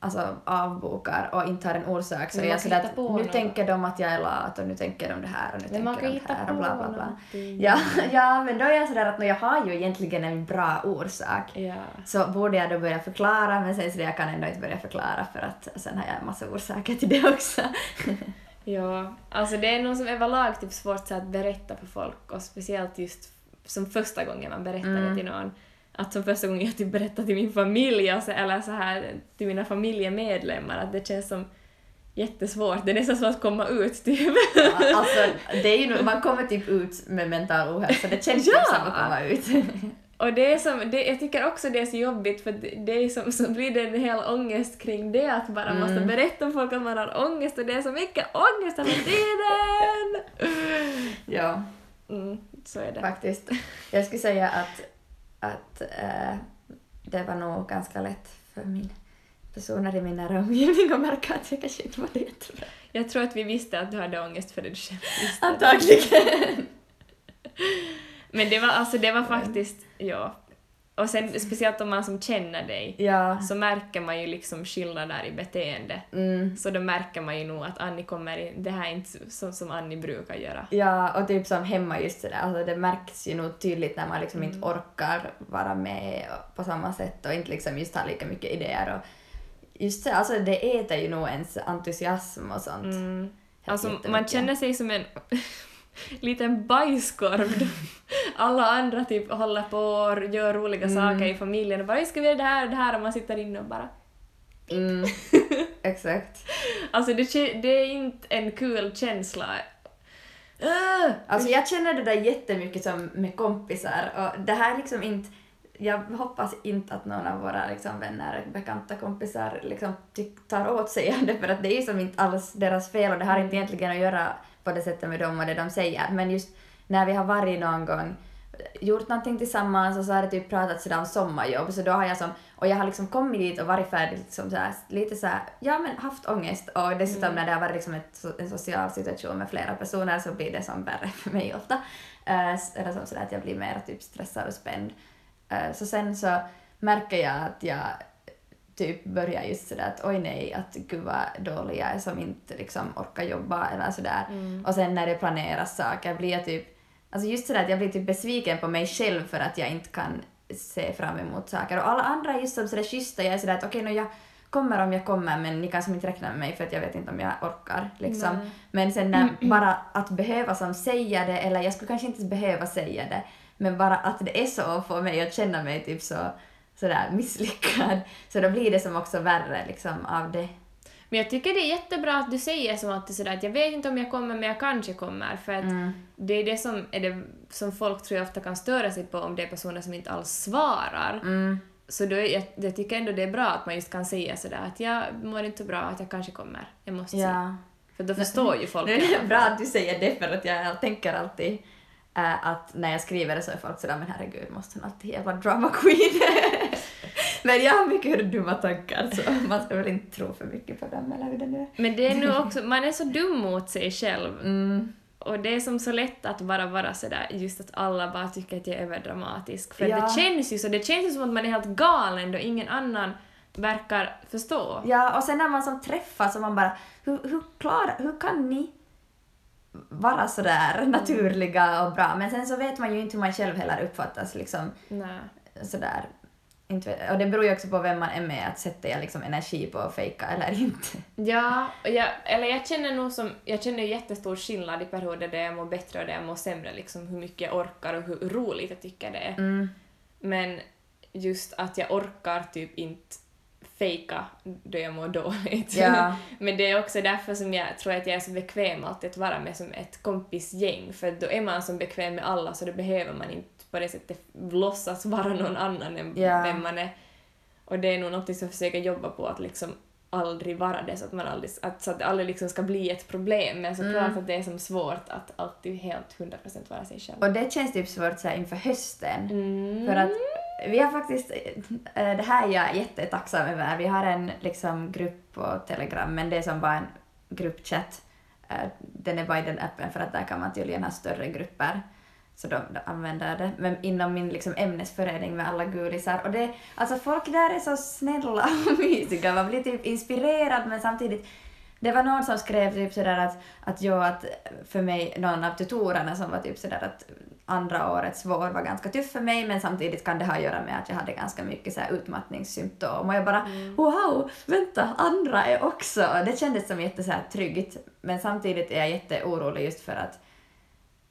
alltså avbokar och inte har en orsak så är jag sådär att nu något. tänker de att jag är lat och nu tänker de det här och nu Men tänker de det här och bla bla bla. någonting. Ja, ja, men då är jag sådär att jag har ju egentligen en bra orsak. Ja. Så borde jag då börja förklara, men sen så jag kan ändå inte börja förklara för att sen har jag en massa orsaker till det också. Ja, alltså det är nog som överlag typ svårt så att berätta för folk och speciellt just som första gången man berättar det Mm. till någon. Att som första gången jag typ berättar till min familj och så, eller så här till mina familjemedlemmar att det känns som jättesvårt. Det är nästan som att komma ut typ. alltså, det är ju, man kommer typ ut med mental ohälsa, det känns Ja! typ som att komma ut. Och det är som, det, jag tycker också det är så jobbigt för det, är som, så blir det en hel ångest kring det att bara Mm. måste berätta för folk att man har ångest och det är så mycket ångest hela tiden! ja, Mm, så är det. faktiskt. Jag skulle säga att, att eh, det var nog ganska lätt för min personer i min nära omgivning att märka att jag kanske inte var det jättebra. Jag tror att vi visste att du hade ångest för det du själv visste. Antagligen. Men det var, alltså, det var faktiskt, ja. Och sen speciellt om man som känner dig Ja. så märker man ju liksom skillnader i beteende. Mm. Så då märker man ju nog att Annie kommer in, det här är inte så som Annie brukar göra. Ja, och typ som hemma just sådär, alltså det märks ju nog tydligt när man liksom inte orkar vara med på samma sätt och inte liksom just har lika mycket idéer och just så, alltså det äter ju nog ens entusiasm och sånt. Mm. Alltså man känner sig som en liten bajskorv. Alla andra typ håller på och gör roliga Mm. saker i familjen och bara ska vi göra det här och det här och man sitter inne och bara Mm. Exakt. Alltså det, det är inte en kul känsla. Uh! Alltså jag känner det där jättemycket som med kompisar och det här är liksom inte jag hoppas inte att någon av våra liksom, vänner, bekanta kompisar liksom, tyck, tar åt sig av det för att det är ju som inte alls deras fel och det har inte egentligen att göra på det sättet med dem och det de säger. Men just när vi har varit någon gång gjort någonting tillsammans och så har det typ pratat sådär om sommarjobb så då har jag som, och jag har liksom kommit dit och varit färdig liksom så här, lite så här, ja men haft ångest och dessutom när det har varit liksom ett, en social situation med flera personer så blir det som värre för mig ofta. Uh, eller som sådär att jag blir mer typ stressad och spänd. Eh, så sen så märker jag att jag typ börjar just sådär att oj nej, att gud vad dålig jag är som inte liksom orkar jobba eller sådär. Och sen när det planeras saker blir jag typ, alltså just sådär att jag blir typ besviken på mig själv för att jag inte kan se fram emot saker. Och alla andra är just som sådär schyssta, jag är sådär att okej okay, jag kommer om jag kommer men ni kan som inte räkna med mig för att jag vet inte om jag orkar liksom. Nej. Men sen när bara att behöva som säga det, eller jag skulle kanske inte behöva säga det, men bara att det är så får mig att känna mig typ så sådär misslyckad. Så då blir det som också värre liksom av det. Men jag tycker det är jättebra att du säger som alltid sådär att jag vet inte om jag kommer men jag kanske kommer. För att Mm. det är det som, är det som folk tror jag ofta kan störa sig på om det är personer som inte alls svarar. Mm. Så då jag, jag tycker ändå det är bra att man just kan säga sådär att jag mår inte bra, att jag kanske kommer. Jag måste. Ja. För då förstår ju folk. Det är bra att du säger det för att jag tänker alltid äh, att när jag skriver det så är folk sådär men herregud måste hon alltid jävla drama queen. men jag har mycket dumma tankar så man ska väl inte tro för mycket på dem eller hur det nu är. Men det är nu också, man är så dum mot sig själv. Mm. Och det är som så lätt att bara vara sådär, just att alla bara tycker att jag är överdramatisk. För Ja. det känns ju så, det känns ju som att man är helt galen då ingen annan verkar förstå. Ja, och sen när man som träffas så man bara, hur, hur, klar, hur kan ni vara sådär naturliga och bra? Men sen så vet man ju inte hur man själv heller uppfattas liksom Nej. sådär. Inte, vet- och det beror ju också på vem man är med, att sätter jag liksom energi på att fejka eller inte. Ja, jag, eller jag känner nog som, jag känner jättestor skillnad i perioder där jag mår bättre och där jag mår sämre, liksom hur mycket jag orkar och hur roligt jag tycker det är. Mm. Men just att jag orkar typ inte fejka då jag mår dåligt. Ja. Men det är också därför som jag tror att jag är så bekväm alltid att vara med som ett kompisgäng, för då är man så bekväm med alla så då behöver man inte på det sättet låtsas vara någon annan än Ja. vem man är. Och det är nog något som jag försöker jobba på, att liksom aldrig vara det, så att, man aldrig, att, så att det aldrig liksom ska bli ett problem. Men såklart Mm. att det är som svårt att alltid helt 100% vara sig själv. Och det känns typ svårt så här inför hösten. Mm. För att vi har faktiskt, eh, det här är jag jättetacksam över, vi har en liksom grupp på Telegram men det är som bara en gruppchatt. Eh, den är bara i den appen för att där kan man tydligen ha större grupper. Så de, de använder det. Men inom min liksom ämnesförening med alla gulisar. Och det, alltså folk där är så snälla och mysiga. Man blir typ inspirerad men samtidigt det var någon som skrev typ sådär att, att jag, att för mig, någon av tutorerna som var typ sådär att andra årets vår var ganska tuff för mig men samtidigt kan det ha att göra med att jag hade ganska mycket så här utmattningssymptom och jag bara wow, vänta, andra är också. Det kändes som jätte så här tryggt men samtidigt är jag jätteorolig just för att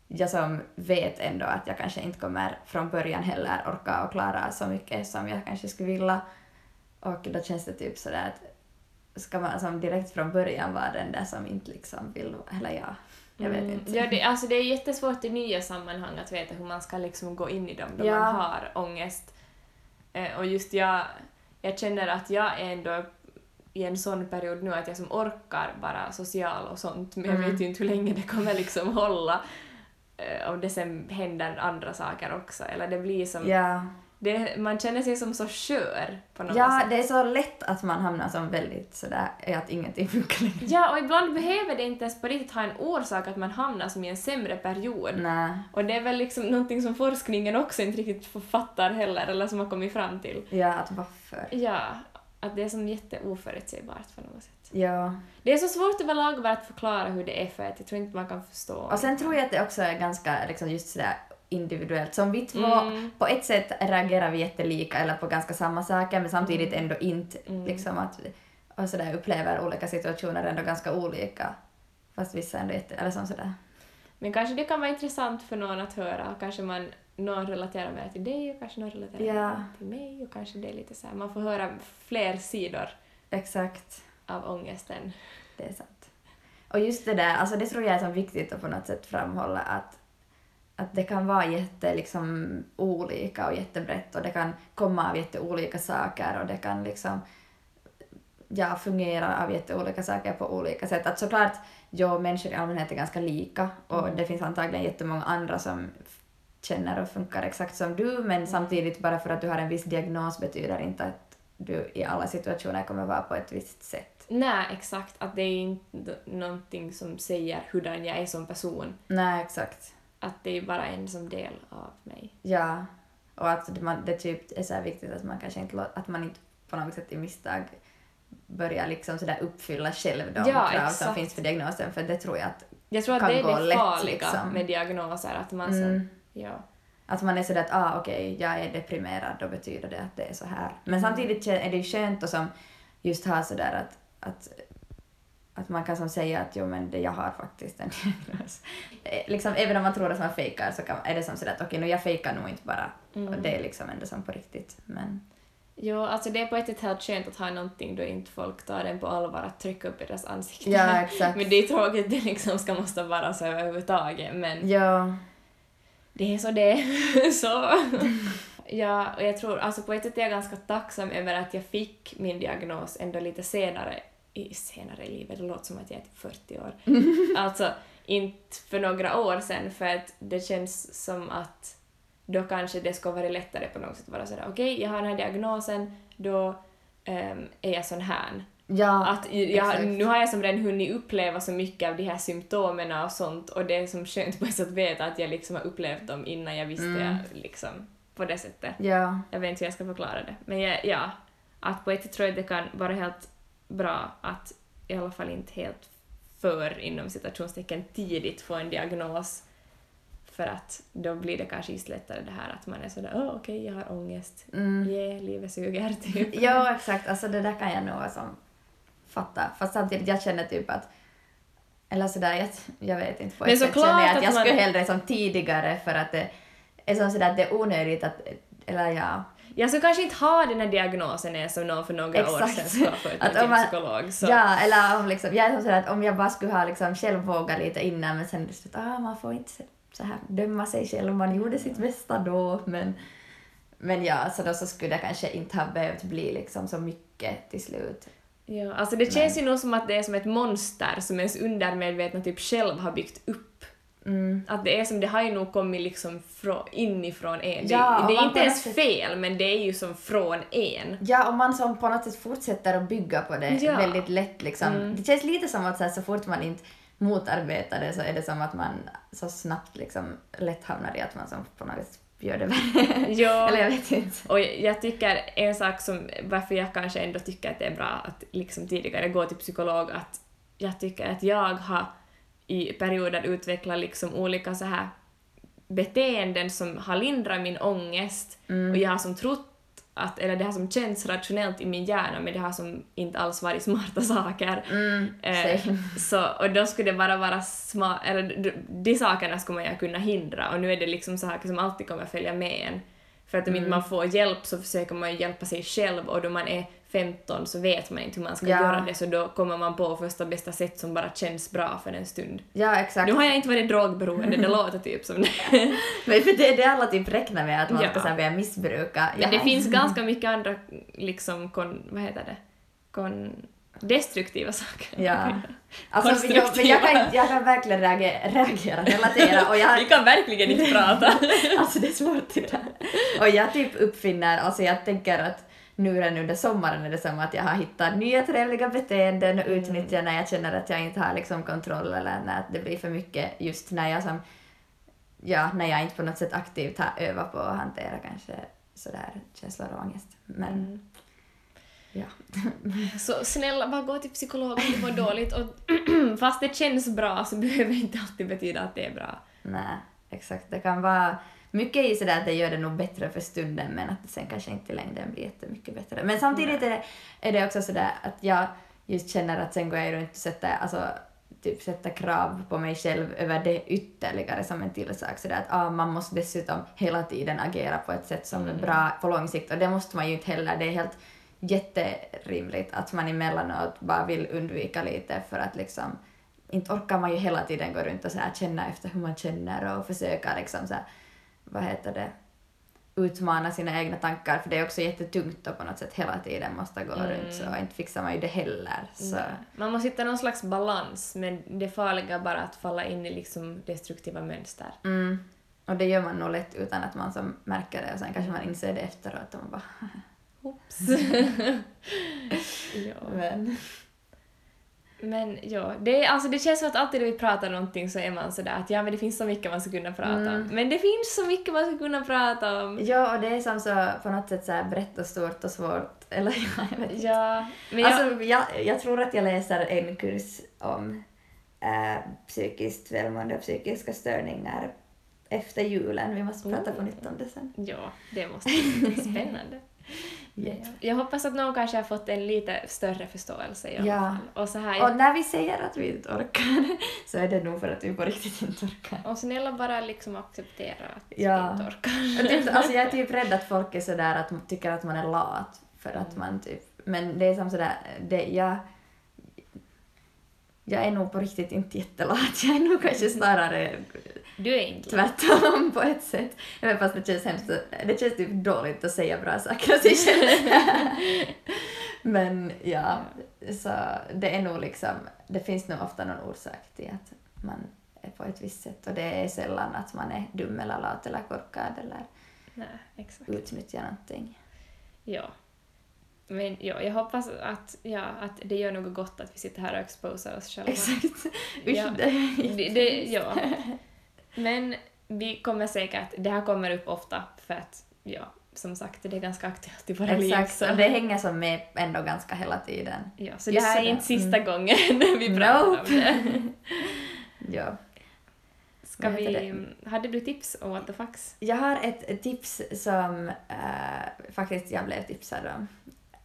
jag som vet ändå att jag kanske inte kommer från början heller orka och klara så mycket som jag kanske skulle vilja. Och då känns det typ sådär att ska man som direkt från början vara den där som inte liksom vill, eller ja, jag vet Mm. inte. Ja, det, alltså det är jättesvårt i nya sammanhang att veta hur man ska liksom gå in i dem då Ja. man har ångest. Eh, och just jag, jag känner att jag är ändå i en sån period nu att jag som orkar vara social och sånt, men jag Mm. vet ju inte hur länge det kommer liksom hålla. Eh, om det sen händer andra saker också, eller det blir som... Ja. Det, man känner sig som så skör på något ja, sätt. det är så lätt att man hamnar som väldigt sådär, att ingenting funkar längre. Ja, och ibland behöver det inte ens på riktigt ha en orsak att man hamnar som i en sämre period. Nej. Och det är väl liksom någonting som forskningen också inte riktigt fattar heller, eller som har kommit fram till. Ja, att varför? Ja, att det är som jätteoförutsägbart på något sätt. Ja. Det är så svårt överlag bara att förklara hur det är för att jag tror inte man kan förstå. Och sen tror jag att det också är ganska liksom just sådär individuellt. Som vi två, Mm. på ett sätt reagerar vi jättelika eller på ganska samma saker men samtidigt ändå inte Mm. liksom att och sådär upplever olika situationer ändå ganska olika. Fast vissa ändå jätte, eller som sådär. Men kanske det kan vara intressant för någon att höra. Kanske man, någon relaterar mer till dig och kanske någon relaterar mer till mig och kanske det är lite så här, man får höra fler sidor Exakt. av ångesten. Det är sant. Och just det där, alltså det tror jag är så viktigt att på något sätt framhålla att, att det kan vara jätte liksom olika och jättebrett och det kan komma av jätteolika saker och det kan liksom ja, fungera av jätteolika saker på olika sätt. Att såklart, ja, människor i allmänhet är ganska lika och det finns antagligen jättemånga andra som känner och funkar exakt som du men samtidigt bara för att du har en viss diagnos betyder inte att du i alla situationer kommer vara på ett visst sätt. Nej, exakt. Att det är inte någonting som säger hurdan jag är som person. Nej, exakt. Att det är bara en som del av mig. Ja, och att det, man, det typ är så viktigt att man kanske inte, att man inte på något sätt i misstag börjar liksom sådär uppfylla själv de Ja, krav som finns för diagnosen, för det tror jag att, Jag tror att Kan det är gå det lätt, farliga liksom. med diagnoser. Att man mm, ja. att man är sådär att ah, okej, jag är deprimerad, då betyder det att det är så här. Men Mm. samtidigt är det ju skönt att som just ha sådär att, att att man kan som säga att jo men det, jag har faktiskt en diagnos. Eh, liksom, även om man tror att man fejkar så kan, är det som sådär att okej, nu jag fejkar nog inte bara. Mm. Och det är liksom ändå som på riktigt. Men Jo, alltså det är på ett sätt helt skönt att ha någonting då inte folk tar den på allvar att trycka upp i deras ansikten. Ja, exakt. Men det är tråkigt det liksom ska måste vara så överhuvudtaget, men Ja. det är så det så. Ja, och jag tror, alltså på ett sätt är jag ganska tacksam över att jag fick min diagnos ändå lite senare i, senare i livet, det låter som att jag är typ 40 år. alltså, inte för några år sedan, för att det känns som att då kanske det skulle vara lättare på något sätt att vara sådär, okej, jag har den här diagnosen, då ehm, är jag sån här. Ja, Att jag, nu har jag som redan hunnit uppleva så mycket av de här symptomen och sånt och det är som skönt på ett sätt att veta att jag liksom har upplevt dem innan jag visste Mm. jag, liksom på det sättet. ja. Jag vet inte hur jag ska förklara det. Men jag, ja, att på ett sätt tror jag att det kan vara helt bra att i alla fall inte helt för inom citationstecken tidigt få en diagnos för att då blir det kanske just lättare det här att man är sådär åh okej jag har ångest, Mm. yeah, livet suger typ. Ja, exakt. Alltså det där kan jag nog som fatta. Fast samtidigt, jag känner typ att eller sådär, jag, jag vet inte. På ett sätt känner jag att att jag man- skulle hellre som tidigare för att det är som sådär att det är onödigt att, eller ja. Jag ska kanske inte ha den här diagnosen ens som någon för några år Exakt. sedan ska få till man- psykolog. Så. Ja, eller om liksom, jag är som sådär att om jag bara skulle ha liksom själv vågat lite innan men sen att ah, man får inte så här döma sig själv, man gjorde sitt bästa då men men ja, så då så skulle det kanske inte ha behövt bli liksom så mycket till slut. Ja, alltså det känns ju nog som att det är som ett monster som ens undermedvetna typ själv har byggt upp. Mm. Att det är som, det har ju nog kommit liksom från, inifrån en. Det, och det är inte ens sätt- fel, men det är ju som från en. Ja, om man som på något sätt fortsätter att bygga på det Ja. väldigt lätt liksom. Mm. Det känns lite som att så, här, så fort man inte motarbetar det så är det som att man så snabbt liksom lätt hamnar i att man som på något vis gör det. Ja. Eller jag vet inte. Och jag tycker en sak som, varför jag kanske ändå tycker att det är bra att liksom tidigare gå till psykolog, att jag tycker att jag har i perioder utvecklat liksom olika så här beteenden som har lindrat min ångest. Och jag har som trott att, eller det har som känts rationellt i min hjärna men det har som inte alls varit smarta saker. Mm, Eh, så, och då skulle det bara vara smart, eller de, sakerna skulle man ju kunna hindra. Och nu är det liksom saker som alltid kommer följa med en. För att om inte man får hjälp så försöker man ju hjälpa sig själv och då man är 15 så vet man inte hur man ska Ja. göra det så då kommer man på första bästa sätt som bara känns bra för en stund. Ja, exakt. Nu har jag inte varit drogberoende, det låter typ som det. Men för det är det alla typ räknar med, att man Ja. ska börja missbruka. Men det finns ganska mycket andra liksom kon, vad heter det? Kon, destruktiva saker. Ja. Alltså, jag, men jag, kan, jag kan verkligen reagera, reagera relatera och jag, Vi kan verkligen inte prata. Alltså det är svårt det där. Och jag typ uppfinner, alltså jag tänker att nu redan under sommaren är det som att jag har hittat nya trevliga beteenden och utnyttjar när jag känner att jag inte har liksom kontroll eller när det blir för mycket just när jag som, ja, när jag inte på något sätt aktivt har övat på att hantera kanske sådär känslor och ångest. Men Mm. ja. Så snälla, bara gå till psykolog om du mår dåligt och fast det känns bra så behöver det inte alltid betyda att det är bra. Nej, exakt. Det kan vara mycket i sådär att det gör det nog bättre för stunden men att det sen kanske inte i längden blir jättemycket bättre. Men samtidigt är det, är det också sådär att jag just känner att sen går jag runt och sätter, alltså, typ sätter krav på mig själv över det ytterligare som en till sak. Sådär att ah, man måste dessutom hela tiden agera på ett sätt som är bra på lång sikt och det måste man ju inte heller. Det är helt jätterimligt att man emellanåt bara vill undvika lite för att liksom inte orkar man ju hela tiden gå runt och så här känna efter hur man känner och försöka liksom så här, vad heter det, utmana sina egna tankar för det är också jättetungt att på något sätt hela tiden måste gå runt så inte fixar man ju det heller. Så. Nej. Man måste hitta någon slags balans men det farliga är bara att falla in i liksom destruktiva mönster. Mm. Och det gör man nog lätt utan att man som märker det och sen kanske man inser det efteråt och man bara Oops. ja. men. Men ja, det, är, alltså, det känns som att alltid när vi pratar någonting så är man sådär att ja men det finns så mycket man ska kunna prata om. Mm. Men det finns så mycket man ska kunna prata om. Ja, och det är som så på något sätt så här brett och stort och svårt. Eller ja, jag vet inte. Ja, men jag, Alltså, jag, jag tror att jag läser en kurs om äh, psykiskt välmående och psykiska störningar efter julen. Vi måste prata på nytt om det sen. ja, det måste bli spännande. Yeah. Jag hoppas att någon kanske har fått en lite större förståelse i alla Ja. fall. Och, så här, Och när vi säger att vi inte orkar så är det nog för att vi på riktigt inte orkar. och snälla bara liksom acceptera att Ja. vi inte orkar. Typ, alltså jag är typ rädd att folk är sådär att tycker att man är lat För att man typ, men det är som sådär, det, jag, jag är nog på riktigt inte jättelat, jag är nog kanske snarare Du är inte tvärtom på ett sätt. Vet fast det känns hemskt, det känns typ dåligt att säga bra saker om sig själv. Men ja, så det är nog liksom, det finns nog ofta någon orsak till att man är på ett visst sätt och det är sällan att man är dum eller lat eller korkad eller Nej, exakt. utnyttjar någonting. Ja. Men ja, jag hoppas att, ja, att det gör något gott att vi sitter här och exposar oss själva. Exakt. Usch, Ja, det Det, det, ja. Men vi kommer säkert, det här kommer upp ofta för att, ja, som sagt, det är ganska aktuellt i våra liv. Exakt, och det hänger som med ändå ganska hela tiden. ja, så det här är inte sista Mm. gången vi pratar Nope. om det. Ja. Ska vi, hade du tips om what the fucks? Jag har ett tips som eh, faktiskt jag blev tipsad om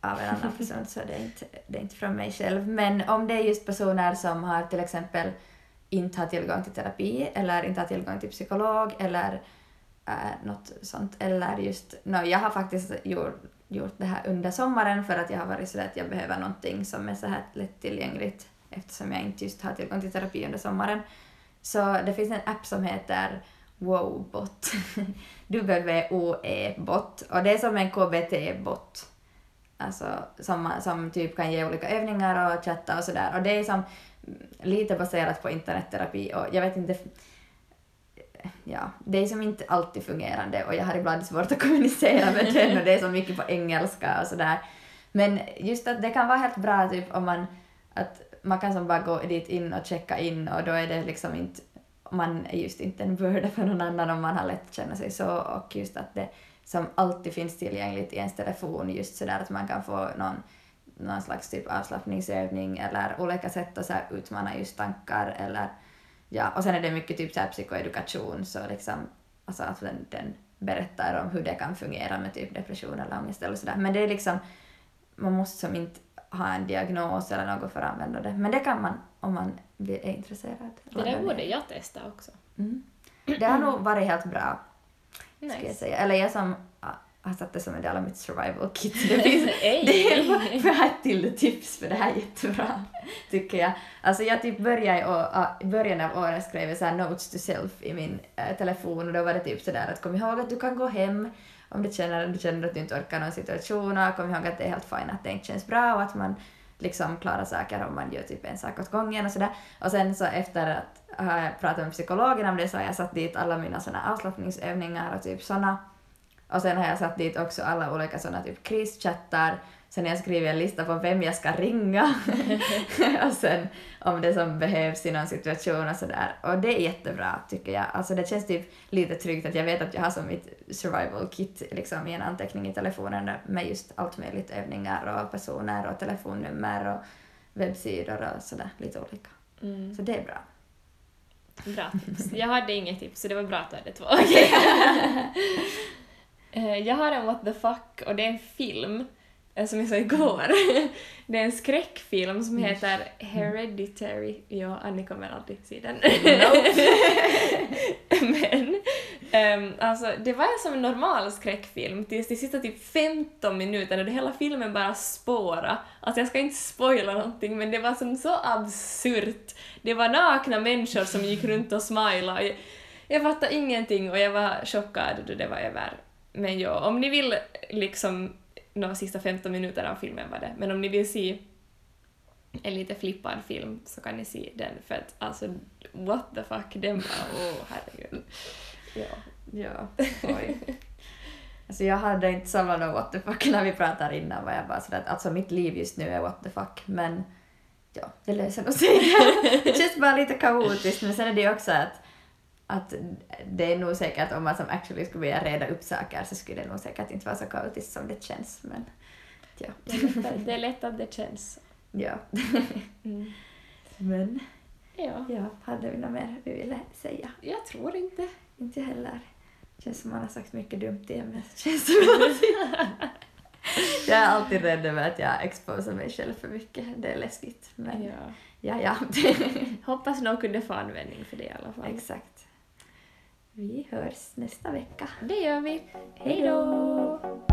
av en annan person, så det är, inte, det är inte från mig själv. Men om det är just personer som har till exempel inte har tillgång till terapi eller inte har tillgång till psykolog eller äh, något sånt. Eller just, no, jag har faktiskt gjort, gjort det här under sommaren för att jag har varit så att jag behöver någonting som är så här lättillgängligt eftersom jag inte just har tillgång till terapi under sommaren. Så det finns en app som heter Wowbot. W-O-E-bot. Och det är som en KBT-bot. Alltså som, som typ kan ge olika övningar och chatta och sådär. Och det är som lite baserat på internetterapi och jag vet inte ja, det är som inte alltid fungerande och jag har ibland svårt att kommunicera med den och det är så mycket på engelska och sådär. Men just att det kan vara helt bra typ om man, att man kan som bara gå dit in och checka in och då är det liksom inte, man är just inte en börda för någon annan om man har lätt att känna sig så och just att det som alltid finns tillgängligt i ens telefon just sådär att man kan få någon någon slags typ avslappningsövning eller olika sätt att så här utmana just tankar eller ja, och sen är det mycket typ så här psykoedukation så liksom alltså att den, den berättar om hur det kan fungera med typ depression eller ångest eller sådär. Men det är liksom, man måste som inte ha en diagnos eller något för att använda det. Men det kan man om man är intresserad. Det där borde jag testa också. Mm. Det har nog varit helt bra, ska jag Nice. säga. Eller jag som har satt det som en del av mitt survival kit. Det finns, det är, för till tips för det här är jättebra, tycker jag. Alltså jag typ började i, i början av året skrev jag så här notes to self i min eh, telefon och då var det typ sådär att kom ihåg att du kan gå hem om du känner, du känner att du inte orkar någon situation och kom ihåg att det är helt fint att det inte känns bra och att man liksom klarar saker om man gör typ en sak åt gången och sådär. Och sen så efter att ha pratat med psykologen om det så har jag satt dit alla mina såna avslappningsövningar och typ såna. Och sen har jag satt dit också alla olika såna typ krischattar. Sen har jag skrivit en lista på vem jag ska ringa. och sen om det som behövs i någon situation och sådär. Och det är jättebra tycker jag. Alltså det känns typ lite tryggt att jag vet att jag har som mitt survival kit liksom i en anteckning i telefonen med just allt möjligt övningar och personer och telefonnummer och webbsidor och sådär lite olika. Mm. Så det är bra. Bra tips. Jag hade inget tips, så det var bra att du hade två. Eh, jag har en what the fuck och det är en film eh, som jag såg igår. Det är en skräckfilm som heter Hereditary. Ja, Annie kommer alltid se den. Men ehm, alltså, det var som en normal skräckfilm tills de sista typ 15 minuterna då hela filmen bara spåra. Alltså jag ska inte spoila någonting men det var som så absurt. Det var nakna människor som gick runt och smilade. Jag, jag fattade ingenting och jag var chockad då det var över. Men ja, om ni vill liksom de sista 15 minuterna av filmen var det, men om ni vill se en lite flippad film så kan ni se den för att alltså what the fuck, den bara åh herregud. Ja. Ja, oj. Alltså jag hade inte samma någon what the fuck när vi pratade innan var jag bara sådär att alltså mitt liv just nu är what the fuck men ja, det löser nog sig. det känns bara lite kaotiskt men sen är det ju också att att det är nog säkert om man som actually skulle vilja reda upp saker så skulle det nog säkert inte vara så kaotiskt som det känns men ja. Det är lätt att det, är lätt att det känns. ja. Mm. Men Ja, ja, hade vi något mer vi ville säga? jag tror inte. Inte heller. Känns som man har sagt mycket dumt i ämnet. Känns som att jag är alltid rädd över att jag exposar mig själv för mycket. Det är läskigt. Men ja, Ja. ja. Hoppas någon kunde få användning för det i alla fall. Exakt. Vi hörs nästa vecka. Det gör vi. Hej då!